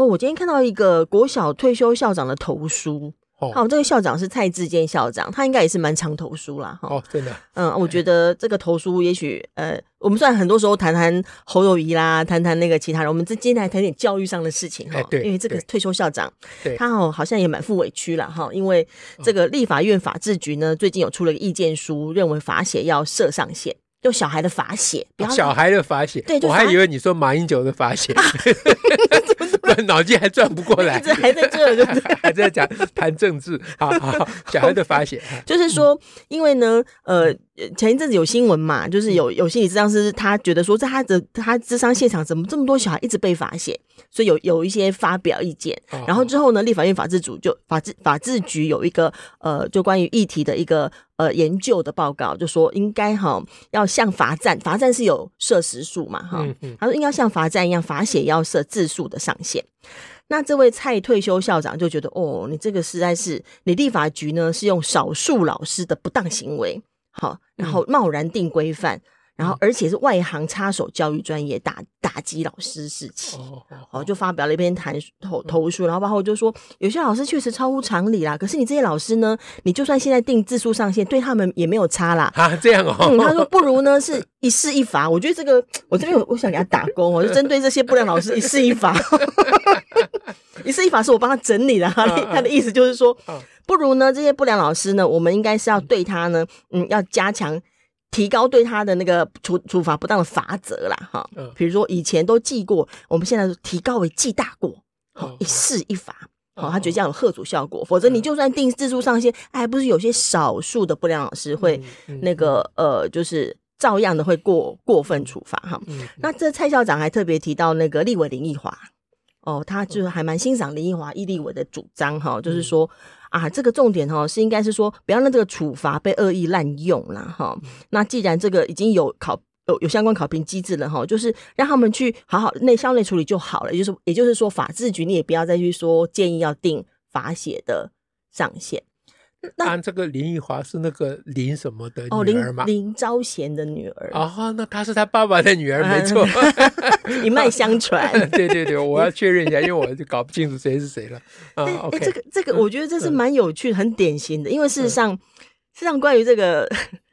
哦，我今天看到一个国小退休校长的投书。哦，好，这个校长是蔡志坚校长，他应该也是蛮常投书啦。哦，真的。嗯，我觉得这个投书，也许呃，我们虽然很多时候谈谈侯友谊啦，谈谈那个其他人，我们今天来谈点教育上的事情哈。对，因为这个退休校长，他哦好像也蛮负委屈了哈，因为这个立法院法制局呢，最近有出了一个意见书，认为法写要设上限。就小孩的法写，小孩的法写，对，我还以为你说马英九的法写，脑筋还转不过来，一直还在这，就 还在讲谈政治，好好，小孩的法写，就是说，因为呢，呃。前一阵子有新闻嘛，就是有有心理咨商师，他觉得说，在他的他智商现场怎么这么多小孩一直被罚写，所以有有一些发表意见。然后之后呢，立法院法制组就法制法制局有一个呃，就关于议题的一个呃研究的报告，就说应该哈要像罚站，罚站是有设时数嘛哈，他说应该像罚站一样，罚写要设字数的上限。那这位蔡退休校长就觉得，哦，你这个实在是你立法局呢是用少数老师的不当行为。好，然后贸然定规范，嗯、然后而且是外行插手教育专业，打打击老师士气。哦，就发表了一篇谈投投诉，然后包括就说有些老师确实超乎常理啦。可是你这些老师呢，你就算现在定字数上限，对他们也没有差啦。啊，这样哦。嗯，他说不如呢是一事一罚。我觉得这个我这边我我想给他打工，我就针对这些不良老师一事一罚。一事一罚是我帮他整理的他的意思就是说。不如呢，这些不良老师呢，我们应该是要对他呢，嗯，要加强、提高对他的那个处处罚不当的罚则啦，哈。嗯。比如说以前都记过，我们现在提高为记大过，好，一事一罚，好，他觉得这样有吓阻效果。否则你就算定字数上限，还不是有些少数的不良老师会那个呃，就是照样的会过过分处罚哈。那这蔡校长还特别提到那个立委林奕华，哦，他就是还蛮欣赏林奕华易立伟的主张哈，就是说。啊，这个重点哈是应该是说，不要让这个处罚被恶意滥用了哈。那既然这个已经有考有有相关考评机制了哈，就是让他们去好好内校内处理就好了。也就是也就是说，法制局你也不要再去说建议要定罚写的上限。那这个林奕华是那个林什么的女儿吗？哦、林林昭贤的女儿啊、哦，那她是她爸爸的女儿，没错，一脉相传。对对对，我要确认一下，因为我就搞不清楚谁是谁了。啊、欸 okay 欸，这个这个，我觉得这是蛮有趣、很典型的，因为事实上，事实上关于这个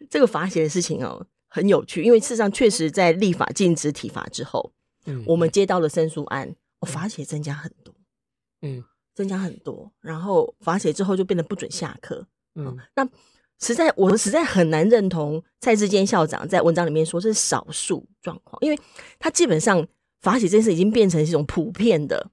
这个罚写的事情哦，很有趣，因为事实上确实在立法禁止体罚之后，嗯，我们接到了申诉案，哦，罚写增加很多，嗯。增加很多，然后罚写之后就变得不准下课。嗯，那实在我实在很难认同蔡志坚校长在文章里面说这是少数状况，因为他基本上罚写这件事已经变成一种普遍的、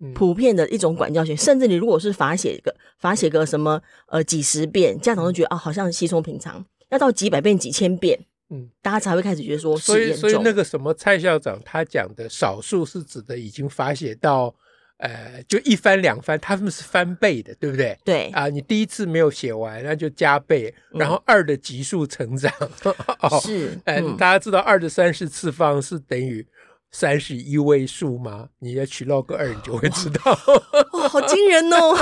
嗯、普遍的一种管教学，甚至你如果是罚写个罚写个什么呃几十遍，家长都觉得啊、哦、好像稀松平常，要到几百遍、几千遍，嗯，大家才会开始觉得说。所以，所以那个什么蔡校长他讲的少数是指的已经罚写到。呃，就一翻两翻，他们是翻倍的，对不对？对啊，你第一次没有写完，那就加倍，然后二的级数成长。嗯 哦、是，呃、嗯，大家知道二的三十次方是等于三十一位数吗？你要取 log 二，你就会知道。哇，好惊人哦！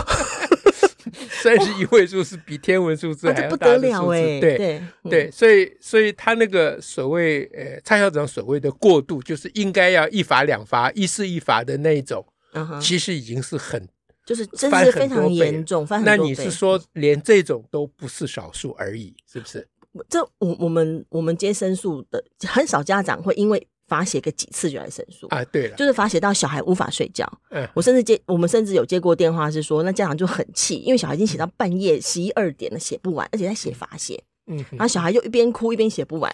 三十一位数是比天文数字还要大的数字，啊、不得了哎！对对、嗯、对，所以所以他那个所谓呃蔡校长所谓的过度，就是应该要一罚两罚、一事一罚的那一种。Uh 其实已经是很，就是真是非常严重。那你是说连这种都不是少数而已，是不是？这我我们我们接申诉的很少，家长会因为罚写个几次就来申诉啊。对了，就是罚写到小孩无法睡觉。嗯，我甚至接我们甚至有接过电话是说，那家长就很气，因为小孩已经写到半夜十一二点了，写不完，而且在写罚写。嗯，然后小孩又一边哭一边写不完。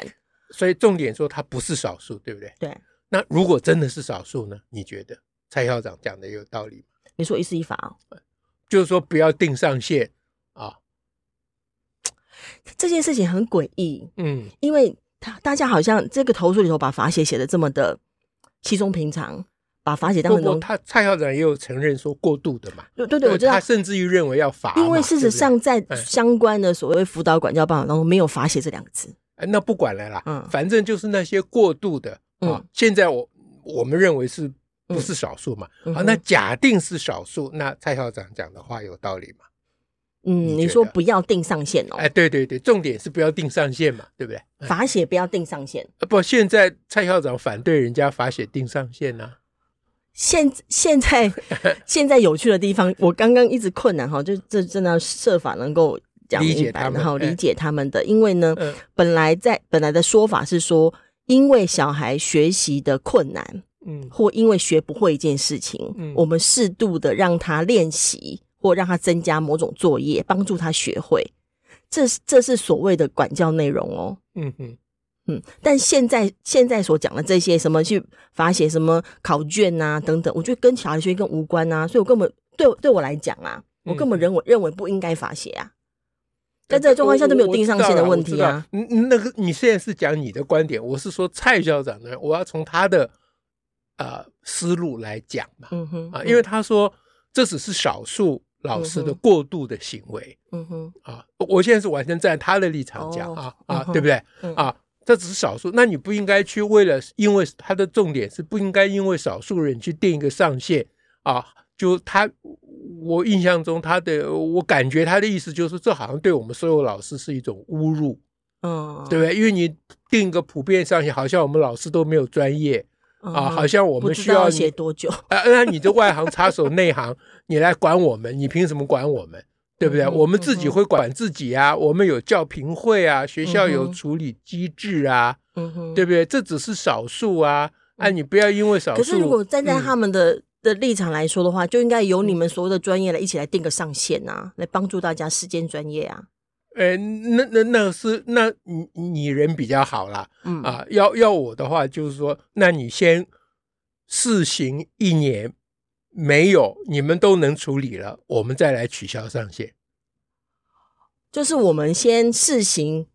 所以重点说他不是少数，对不对？对。那如果真的是少数呢？你觉得？蔡校长讲的有道理吗？你说一事一法啊，就是说不要定上限啊。这件事情很诡异，嗯，因为他大家好像这个投诉里头把罚写写的这么的稀松平常，把罚写当成他蔡校长也有承认说过度的嘛？对对对，我知道。他甚至于认为要罚，因为事实上在相关的所谓辅导管教办法当中没有罚写这两个字。哎，那不管了啦，嗯，反正就是那些过度的啊。现在我我们认为是不是少数嘛？啊，那假定是少数，那蔡校长讲的话有道理吗？嗯，你说不要定上限哦？哎，对对对，重点是不要定上限嘛，对不对？罚写不要定上限。不，现在蔡校长反对人家罚写定上限呢。现现在 现在有趣的地方，我刚刚一直困难哈，就这真的要设法能够讲明白，然后理解他们的。因为呢，本来在本来的说法是说，因为小孩学习的困难，嗯，或因为学不会一件事情，嗯，我们适度的让他练习。或让他增加某种作业，帮助他学会，这是这是所谓的管教内容哦。嗯哼，嗯，但现在现在所讲的这些什么去罚写什么考卷啊等等，我觉得跟小孩学习更无关啊，所以我根本对对我来讲啊，我根本认为认为不应该罚写啊。在这个状况下都没有定上限的问题啊。嗯，那个你现在是讲你的观点，我是说蔡校长呢，我要从他的呃思路来讲嘛。嗯哼，啊，因为他说这只是少数。老师的过度的行为，嗯哼，啊，我现在是完全站在他的立场讲啊啊，对不对？啊，这只是少数，那你不应该去为了，因为他的重点是不应该因为少数人去定一个上限啊。就他，我印象中他的，我感觉他的意思就是，这好像对我们所有老师是一种侮辱，嗯，对不对？因为你定一个普遍上限，好像我们老师都没有专业。啊，好像我们需要写多久？啊，那你这外行插手内行，你来管我们，你凭什么管我们？对不对？我们自己会管自己啊，我们有教评会啊，学校有处理机制啊，对不对？这只是少数啊，啊，你不要因为少数。可是如果站在他们的的立场来说的话，就应该由你们所有的专业来一起来定个上限啊，来帮助大家实践专业啊。哎，那那那是那你你人比较好啦，嗯啊，要要我的话就是说，那你先试行一年，没有你们都能处理了，我们再来取消上限。就是我们先试行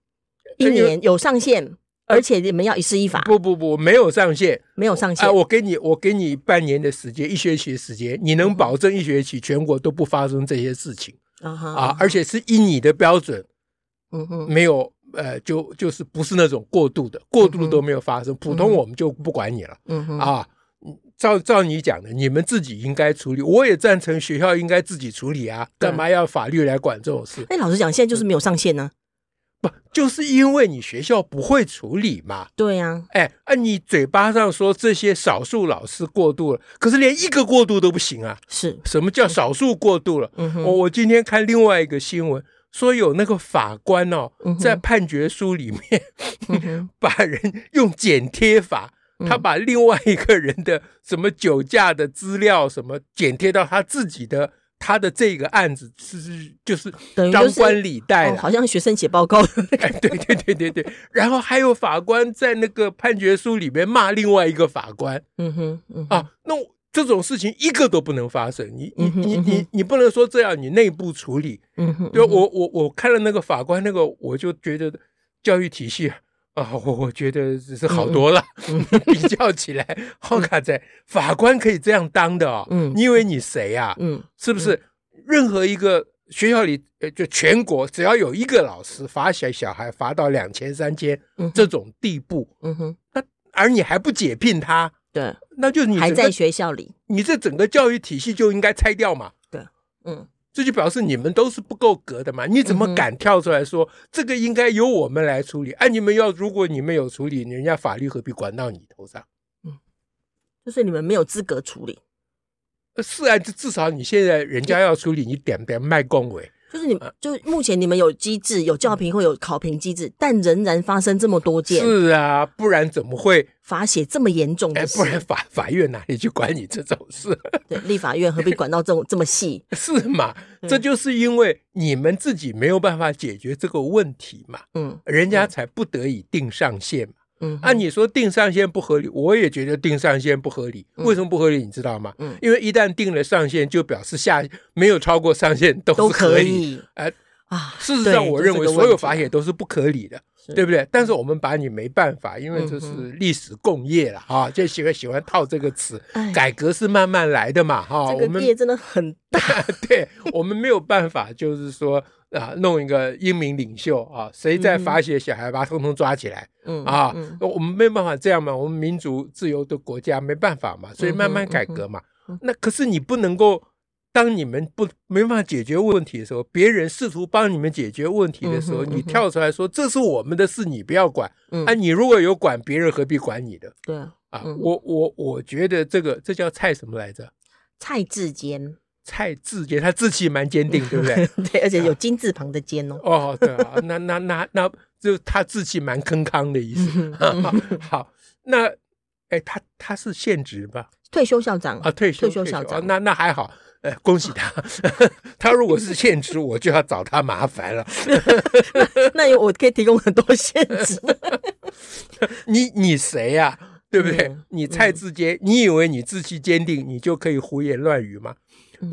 一年有上限，而且你们要一事一法。不不不，没有上限，没有上限。啊，我给你我给你半年的时间，一学期的时间，你能保证一学期全国都不发生这些事情？啊哈啊，而且是以你的标准。嗯哼，没有，呃，就就是不是那种过度的，过度的都没有发生。普通我们就不管你了。嗯哼，啊，照照你讲的，你们自己应该处理。我也赞成学校应该自己处理啊，干嘛要法律来管这种事？哎，老实讲，现在就是没有上限呢。不，就是因为你学校不会处理嘛。对呀。哎，啊，你嘴巴上说这些少数老师过度了，可是连一个过度都不行啊。是。什么叫少数过度了？嗯哼。我我今天看另外一个新闻。说有那个法官哦，在判决书里面、嗯、把人用剪贴法，嗯、他把另外一个人的什么酒驾的资料什么剪贴到他自己的他的这个案子是就是张冠李戴、哦，好像学生写报告。哎，对对对对对，然后还有法官在那个判决书里面骂另外一个法官。嗯哼，嗯哼啊，那。这种事情一个都不能发生，你你你你你不能说这样，你内部处理。嗯哼，对，我我我看了那个法官那个，我就觉得教育体系啊，我我觉得只是好多了。比较起来，好卡在法官可以这样当的哦？嗯，你以为你谁呀？嗯，是不是？任何一个学校里，呃，就全国只要有一个老师罚小小孩罚到两千三千这种地步，嗯哼，那而你还不解聘他？对，那就是你还在学校里，你这整个教育体系就应该拆掉嘛。对，嗯，这就表示你们都是不够格的嘛。你怎么敢跳出来说、嗯、这个应该由我们来处理？哎、啊，你们要如果你们有处理，人家法律何必管到你头上？嗯，就是你们没有资格处理。是啊，至少你现在人家要处理，你点点卖恭维。就是你们，就目前你们有机制，有教评会，有考评机制，但仍然发生这么多件。是啊，不然怎么会罚写这么严重的不然法法院哪里去管你这种事？对，立法院何必管到这么这么细？是嘛？这就是因为你们自己没有办法解决这个问题嘛。嗯，人家才不得已定上限嘛。嗯，按你说定上限不合理，我也觉得定上限不合理。为什么不合理？你知道吗？嗯，因为一旦定了上限，就表示下没有超过上限都是可以。哎，啊。事实上，我认为所有法写都是不可理的，对不对？但是我们把你没办法，因为这是历史共业了啊，就喜欢喜欢套这个词。改革是慢慢来的嘛，哈，这个业真的很大。对，我们没有办法，就是说啊，弄一个英明领袖啊，谁在法写小孩，把他通通抓起来。嗯啊，我们没有办法这样嘛，我们民主自由的国家没办法嘛，所以慢慢改革嘛。那可是你不能够。当你们不没办法解决问题的时候，别人试图帮你们解决问题的时候，你跳出来说，这是我们的事，你不要管。啊，你如果有管，别人何必管你的？对啊，我我我觉得这个这叫蔡什么来着？蔡志坚。蔡志坚，他志气蛮坚定，对不对？对，而且有金字旁的坚哦。哦，对啊，那那那那就他志气蛮铿锵的意思。好，那哎，他他是现职吧？退休校长啊，退休退休校长，那那还好。哎，恭喜他！他如果是现职，我就要找他麻烦了。那那我可以提供很多现职。你你谁呀？对不对？你蔡志坚，你以为你志气坚定，你就可以胡言乱语吗？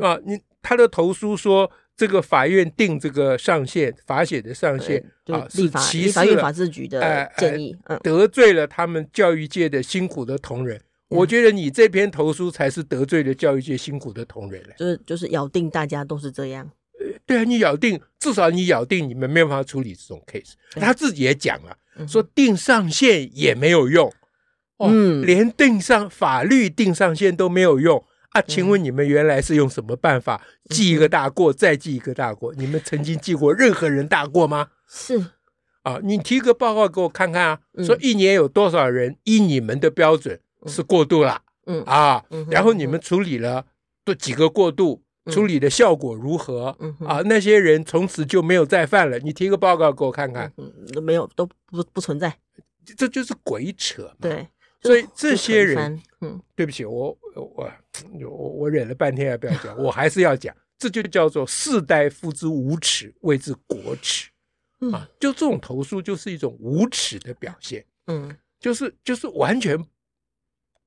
啊，你他的投诉说，这个法院定这个上限，法写的上限啊，是歧视法院法制局的建议，得罪了他们教育界的辛苦的同仁。我觉得你这篇投书才是得罪了教育界辛苦的同仁了，就是就是咬定大家都是这样。对啊，你咬定，至少你咬定你们没有办法处理这种 case。他自己也讲了，说定上限也没有用，哦，连定上法律定上限都没有用啊？请问你们原来是用什么办法记一个大过，再记一个大过？你们曾经记过任何人大过吗？是啊，你提个报告给我看看啊，说一年有多少人依你们的标准。是过度了，嗯啊，然后你们处理了多几个过度，处理的效果如何？嗯啊，那些人从此就没有再犯了。你提个报告给我看看，嗯，都没有，都不不存在，这就是鬼扯。对，所以这些人，嗯，对不起，我我我我忍了半天也不要讲，我还是要讲，这就叫做士大夫之无耻，谓之国耻。啊，就这种投诉就是一种无耻的表现。嗯，就是就是完全。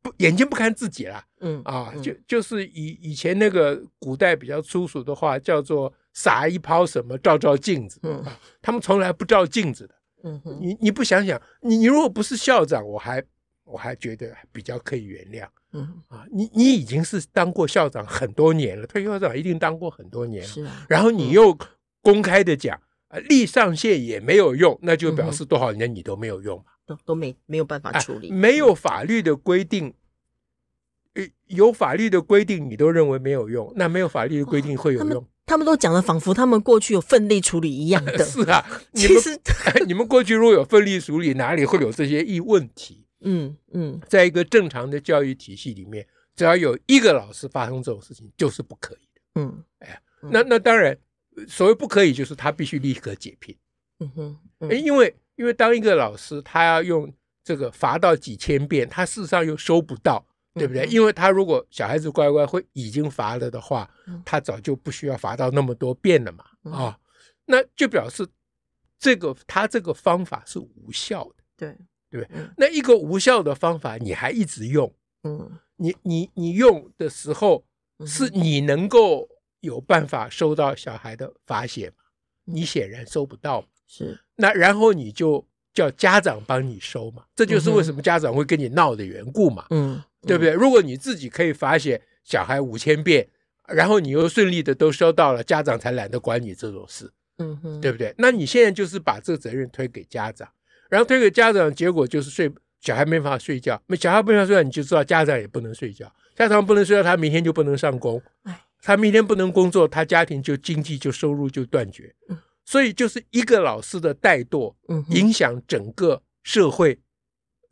不，眼睛不看自己了，嗯啊，就就是以以前那个古代比较粗俗的话，叫做撒一泡什么照照镜子，嗯啊，他们从来不照镜子的，嗯哼，你你不想想，你你如果不是校长，我还我还觉得比较可以原谅，嗯啊，你你已经是当过校长很多年了，退休校长一定当过很多年了，是啊，然后你又公开的讲，啊，立上限也没有用，那就表示多少年你都没有用嘛。都都没没有办法处理，没有法律的规定，有法律的规定你都认为没有用，那没有法律的规定会有用？他们都讲的仿佛他们过去有奋力处理一样的。是啊，其实 你们过去如果有奋力处理，哪里会有这些异问题？嗯嗯，在一个正常的教育体系里面，只要有一个老师发生这种事情，就是不可以的。嗯，哎，那那当然，所谓不可以，就是他必须立刻解聘。嗯哼，哎，因为。因为当一个老师，他要用这个罚到几千遍，他事实上又收不到，对不对？因为他如果小孩子乖乖会已经罚了的话，他早就不需要罚到那么多遍了嘛。啊，那就表示这个他这个方法是无效的，对对不对？那一个无效的方法你还一直用，嗯，你你你用的时候是你能够有办法收到小孩的罚写吗？你显然收不到。是，那然后你就叫家长帮你收嘛，这就是为什么家长会跟你闹的缘故嘛，嗯，对不对？如果你自己可以发现小孩五千遍，然后你又顺利的都收到了，家长才懒得管你这种事，嗯哼，对不对？那你现在就是把这个责任推给家长，然后推给家长，结果就是睡小孩没法睡觉，那小孩没法睡觉，你就知道家长也不能睡觉，家长不能睡觉，他明天就不能上工，他明天不能工作，他家庭就经济就收入就断绝，嗯。所以就是一个老师的怠惰，影响整个社会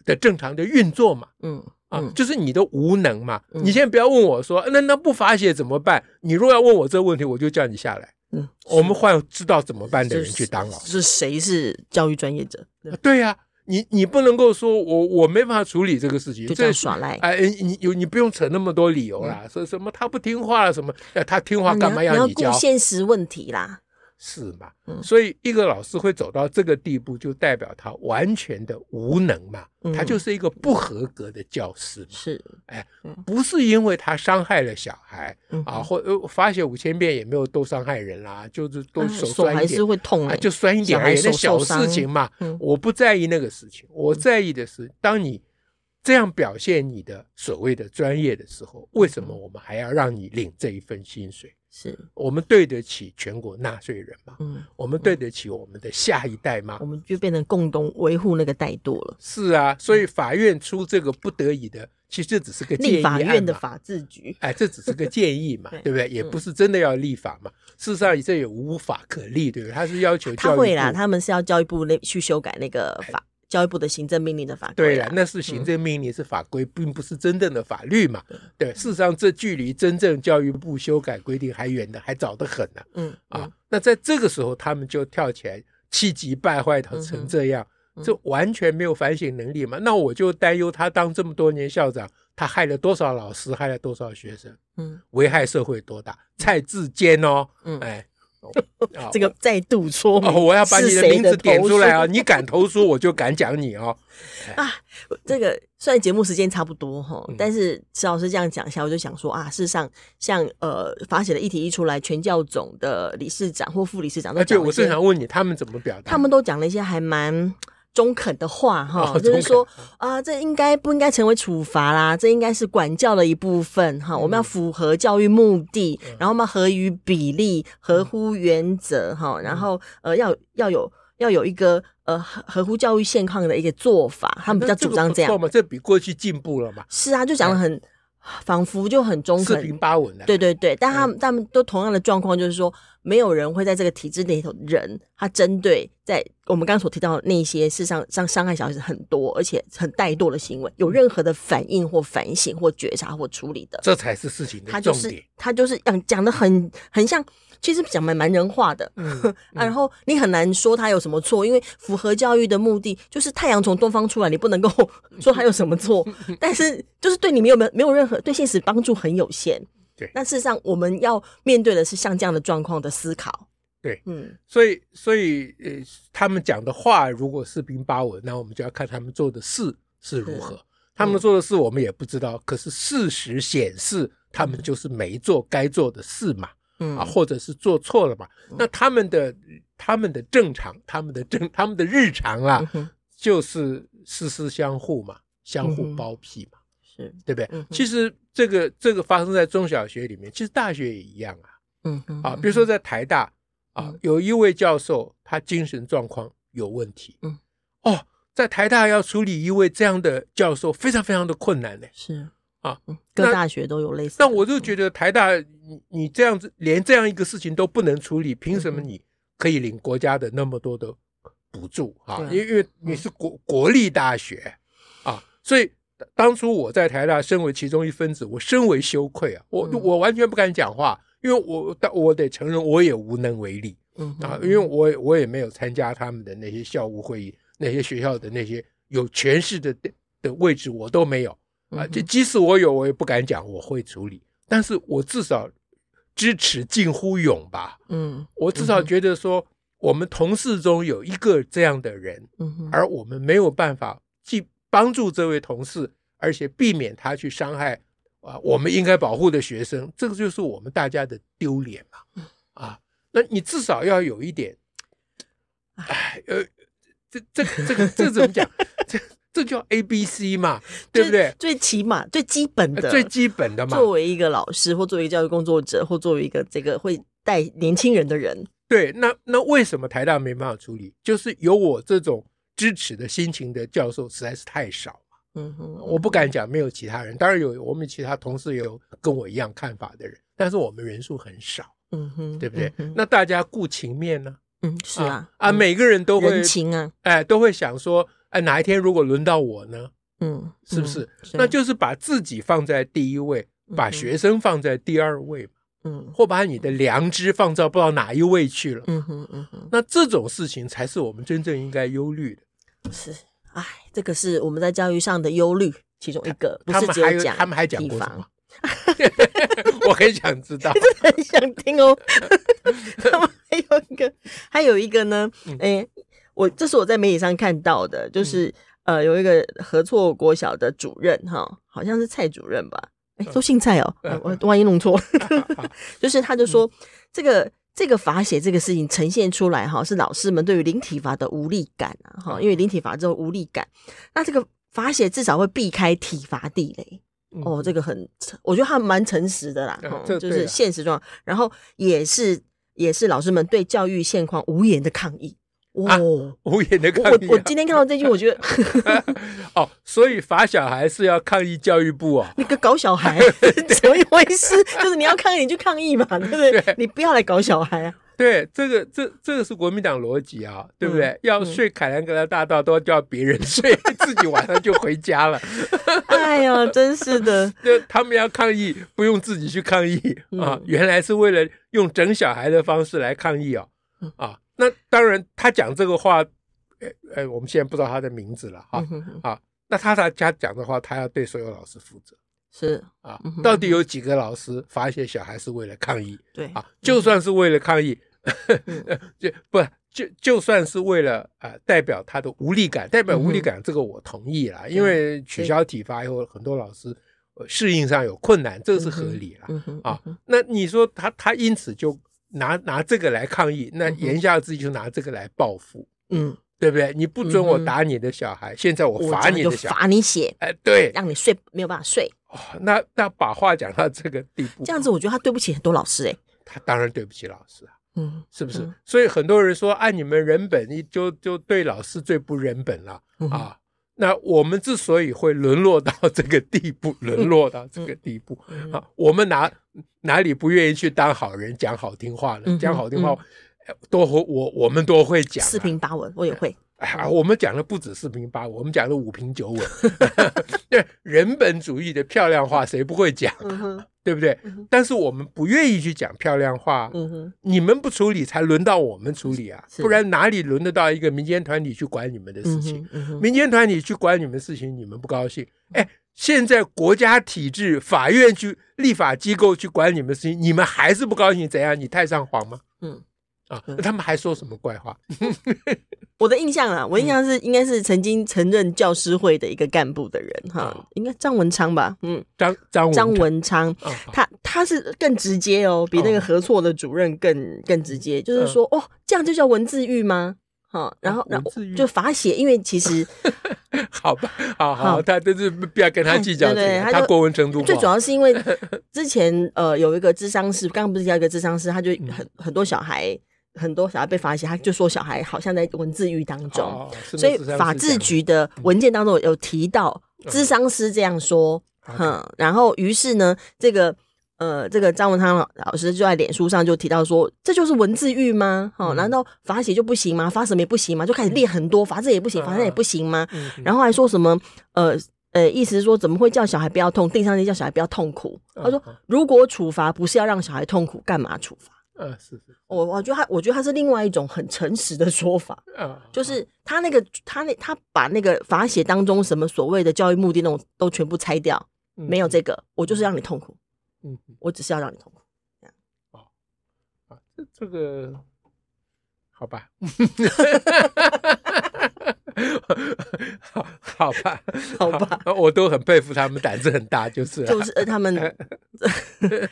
的正常的运作嘛。嗯啊，就是你的无能嘛。你先不要问我说，那那不罚写怎么办？你如果要问我这个问题，我就叫你下来。嗯，我们换知道怎么办的人去当老师。是谁是教育专业者？对呀，你你不能够说我我没办法处理这个事情，就这样耍赖。哎，你有你不用扯那么多理由啦，说什么他不听话了什么？他听话干嘛要你教？你要顾现实问题啦。是嘛？嗯，所以一个老师会走到这个地步，就代表他完全的无能嘛，嗯、他就是一个不合格的教师。是，哎，不是因为他伤害了小孩、嗯、啊，或罚写五千遍也没有多伤害人啦，就是多手酸一点，手还是会痛、欸啊，就酸一点而已，那小事情嘛，嗯、我不在意那个事情，我在意的是当你这样表现你的所谓的专业的时候，为什么我们还要让你领这一份薪水？是我们对得起全国纳税人吗？嗯，我们对得起我们的下一代吗？我们就变成共同维护那个怠惰了。是啊，所以法院出这个不得已的，其实这只是个建议。立法院的法制局，哎，这只是个建议嘛，对不对？也不是真的要立法嘛。事实上，这也无法可立，对不对？他是要求教育部。他会啦，他们是要教育部那去修改那个法。教育部的行政命令的法规，对了，那是行政命令，是法规，嗯、并不是真正的法律嘛。对，事实上，这距离真正教育部修改规定还远的，还早得很呢、啊。嗯啊，那在这个时候，他们就跳起来，气急败坏的成这样，嗯、这完全没有反省能力嘛。那我就担忧他当这么多年校长，他害了多少老师，害了多少学生，嗯，危害社会多大？蔡志坚哦，嗯，哎。这个再度说明，我要把你的名字点出来啊！你敢投诉，我就敢讲你哦。啊，这个虽然节目时间差不多哈，但是池老师这样讲一下，我就想说啊，事实上，像呃，法写的议题一出来，全教总的理事长或副理事长都讲，对，我是想问你，他们怎么表达？他们都讲了一些还蛮。中肯的话，哈，就是说啊，这应该不应该成为处罚啦？这应该是管教的一部分，哈。我们要符合教育目的，然后我们合于比例，合乎原则，哈。然后呃，要要有要有一个呃合合乎教育现况的一个做法，他们比较主张这样。错嘛？这比过去进步了嘛？是啊，就讲的很。仿佛就很中肯，四平八稳的。对对对，但他们他们都同样的状况，就是说，没有人会在这个体制里头人，他针对在我们刚刚所提到的那些事实上伤伤害小孩子很多，而且很怠惰的行为，有任何的反应或反省或觉察或处理的，这才是事情的重点。他就是他就是讲讲的很很像。其实讲蛮蛮人话的，嗯 嗯、然后你很难说他有什么错，因为符合教育的目的就是太阳从东方出来，你不能够 说他有什么错，但是就是对你没有没没有任何对现实帮助很有限。对，那事实上我们要面对的是像这样的状况的思考。对，嗯，所以所以呃，他们讲的话如果四平八稳，那我们就要看他们做的事是如何。他们做的事我们也不知道，可是事实显示他们就是没做该做的事嘛。嗯啊，或者是做错了嘛？嗯、那他们的他们的正常，他们的正他们的日常啊，嗯、就是事事相互嘛，相互包庇嘛，对不对？嗯、其实这个这个发生在中小学里面，其实大学也一样啊。嗯嗯啊，比如说在台大啊，有一位教授他精神状况有问题。嗯哦，在台大要处理一位这样的教授，非常非常的困难呢。是。啊，各大学都有类似。但我就觉得台大，你你这样子连这样一个事情都不能处理，凭什么你可以领国家的那么多的补助啊？因为因为你是国国立大学啊，所以当初我在台大身为其中一分子，我深为羞愧啊！我我完全不敢讲话，因为我但我得承认我也无能为力啊，因为我我也没有参加他们的那些校务会议，那些学校的那些有权势的的位置我都没有。啊，就即使我有，我也不敢讲我会处理，但是我至少支持近乎勇吧。嗯，我至少觉得说，我们同事中有一个这样的人，而我们没有办法既帮助这位同事，而且避免他去伤害啊，我们应该保护的学生，这个就是我们大家的丢脸嘛。啊，那你至少要有一点，哎，呃，这这这个这怎么讲？这。这叫 A B C 嘛，对不对？最起码最基本的，最基本的嘛。作为一个老师，或作为一个教育工作者，或作为一个这个会带年轻人的人，对，那那为什么台大没办法处理？就是有我这种支持的心情的教授实在是太少嘛。嗯哼，我不敢讲没有其他人，当然有我们其他同事有跟我一样看法的人，但是我们人数很少。嗯哼，对不对？嗯、那大家顾情面呢？嗯，是啊，啊，啊每个人都会人情啊，哎，都会想说。哎，哪一天如果轮到我呢？嗯，是不是？那就是把自己放在第一位，把学生放在第二位嘛。嗯，或把你的良知放到不知道哪一位去了。嗯哼，嗯哼。那这种事情才是我们真正应该忧虑的。是，哎，这个是我们在教育上的忧虑其中一个。不是只有讲，他们还讲过什么？我很想知道，真的很想听哦。他们还有一个，还有一个呢，哎、欸，我这是我在媒体上看到的，就是、嗯、呃，有一个合作国小的主任哈，好像是蔡主任吧，哎、欸，都姓蔡哦，我万一弄错，就是他就说、嗯、这个。这个罚写这个事情呈现出来哈，是老师们对于零体罚的无力感啊哈，因为零体罚之后无力感，那这个罚写至少会避开体罚地雷。哦，这个很，我觉得他蛮诚实的啦，就是现实状况，然后也是也是老师们对教育现况无言的抗议。哇、哦啊，无言的抗议、啊我！我今天看到这句，我觉得 哦，所以罚小孩是要抗议教育部啊、哦？那个搞小孩怎么一回事？就是你要抗议，你就抗议嘛，对不对？对你不要来搞小孩啊！对，这个这这个是国民党逻辑啊，对不对？嗯、要睡凯兰格拉大道都要叫别人睡，自己晚上就回家了。哎呀，真是的！就他们要抗议，不用自己去抗议啊、嗯！原来是为了用整小孩的方式来抗议啊！啊！那当然，他讲这个话，呃呃，我们现在不知道他的名字了哈、嗯、啊。那他他家讲的话，他要对所有老师负责，是啊、嗯。到底有几个老师发现小孩是为了抗议？对啊，就算是为了抗议，嗯、就不就就算是为了啊、呃，代表他的无力感，代表无力感，这个我同意了、嗯，因为取消体罚以后，很多老师适应上有困难，这个是合理了、嗯、啊。那你说他他因此就。拿拿这个来抗议，那言下之意就拿这个来报复，嗯，对不对？你不准我打你的小孩，嗯、现在我罚你的小孩，罚你写，哎，对，让你睡没有办法睡。哦，那那把话讲到这个地步，这样子我觉得他对不起很多老师哎，他当然对不起老师啊，嗯，是不是？嗯、所以很多人说，按、啊、你们人本，你就就对老师最不人本了、嗯、啊。那我们之所以会沦落到这个地步，沦落到这个地步、嗯、啊，我们哪哪里不愿意去当好人，讲好听话呢？讲、嗯、好听话，嗯、都会我我们都会讲、啊，四平八稳，我也会。啊，我们讲的不止四平八稳，我们讲的五平九稳。对，人本主义的漂亮话，谁不会讲？嗯对不对、嗯？但是我们不愿意去讲漂亮话，嗯，你们不处理，才轮到我们处理啊！不然哪里轮得到一个民间团体去管你们的事情？民间团体去管你们事情，你们不高兴？哎，现在国家体制、法院去、立法机构去管你们事情，你们还是不高兴？怎样？你太上皇吗？嗯。啊，他们还说什么怪话？我的印象啊，我印象是应该是曾经曾任教师会的一个干部的人哈、嗯，应该张文昌吧？嗯，张张张文昌，哦、他他是更直接哦，比那个合错的主任更、哦、更直接，就是说哦，这样就叫文字狱吗？好，然后然后就罚写，因为其实 好吧，好好，他但是不要跟他计较 这个，对对，他过文程度最主要是因为之前呃有一个智商师，刚刚不是叫一个智商师，他就很、嗯、很多小孩。很多小孩被罚写，他就说小孩好像在文字狱当中，哦、所以法制局的文件当中有提到，咨商师这样说，嗯，嗯然后于是呢，这个呃，这个张文昌老师就在脸书上就提到说，这就是文字狱吗？难道罚写就不行吗？罚什么也不行吗？就开始列很多，罚这也不行，罚那也不行吗？嗯、然后还说什么呃呃，意思是说怎么会叫小孩不要痛，定上去叫小孩不要痛苦？嗯、他说如果处罚不是要让小孩痛苦，干嘛处罚？嗯，是是，我我觉得他，我觉得他是另外一种很诚实的说法，嗯，就是他那个他那他把那个法写当中什么所谓的教育目的那种都全部拆掉，嗯，没有这个，我就是让你痛苦，嗯，我只是要让你痛苦，这样，哦，啊，这这个好吧，好，好吧，好吧，我都很佩服他们胆子很大，就是就是他们。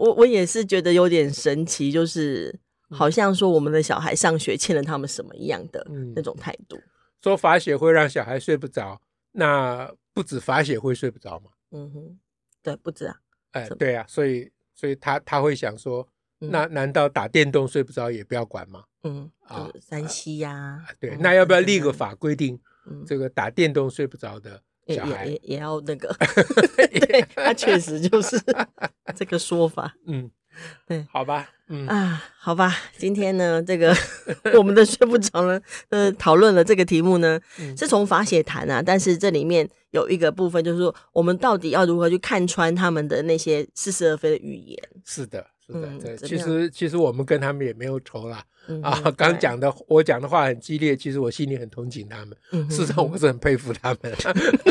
我我也是觉得有点神奇，就是好像说我们的小孩上学欠了他们什么一样的那种态度。嗯、说罚写会让小孩睡不着，那不止罚写会睡不着吗？嗯哼，对，不止啊。哎，对啊，所以所以他他会想说，那难道打电动睡不着也不要管吗？嗯，啊，山西呀、啊，对，那要不要立个法规定，这个打电动睡不着的？也也也要那个，对，他确实就是 这个说法。嗯，对，好吧，嗯啊，好吧，今天呢，这个我们的睡不着了，呃，讨论了这个题目呢，嗯、是从法写谈啊，但是这里面有一个部分，就是说我们到底要如何去看穿他们的那些似是而非的语言？是的。是的，对，其实其实我们跟他们也没有仇啦。啊，刚讲的我讲的话很激烈，其实我心里很同情他们。事实上，我是很佩服他们。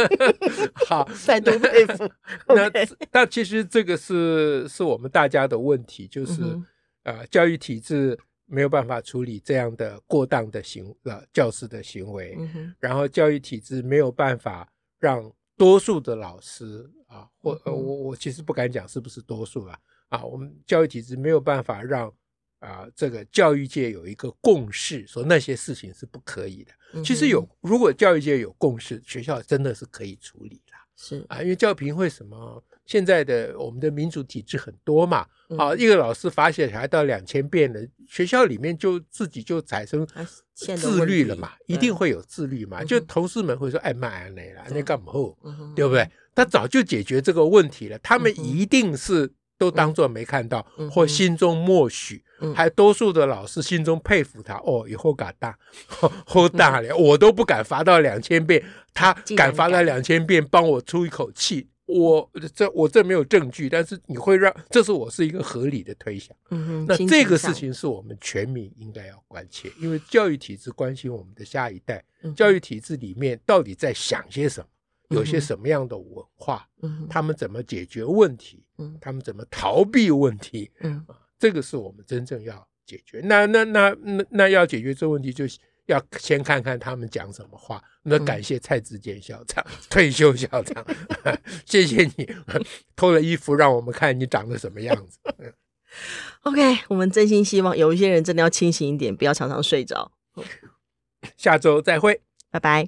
好，再度佩服。那那其实这个是是我们大家的问题，就是呃，教育体制没有办法处理这样的过当的行呃教师的行为，然后教育体制没有办法让多数的老师啊，或我我其实不敢讲是不是多数啊。啊，我们教育体制没有办法让啊这个教育界有一个共识，说那些事情是不可以的。其实有，如果教育界有共识，学校真的是可以处理的。是啊，因为教评会什么，现在的我们的民主体制很多嘛。啊，一个老师罚写小孩到两千遍了，学校里面就自己就产生自律了嘛，一定会有自律嘛。就同事们会说：“哎，妈呀，你了，你干嘛？对不对？”他早就解决这个问题了，他们一定是。都当作没看到，或心中默许，还多数的老师心中佩服他。哦，以后敢大，后大了，我都不敢罚到两千遍，他敢罚到两千遍，帮我出一口气。我这我这没有证据，但是你会让这是我是一个合理的推想。嗯那这个事情是我们全民应该要关切，因为教育体制关心我们的下一代，教育体制里面到底在想些什么？有些什么样的文化？嗯，他们怎么解决问题？嗯，他们怎么逃避问题？嗯，这个是我们真正要解决。那那那那那要解决这问题，就要先看看他们讲什么话。那感谢蔡志坚校长，退休校长，谢谢你 脱了衣服让我们看你长得什么样子。OK，我们真心希望有一些人真的要清醒一点，不要常常睡着。下周再会，拜拜。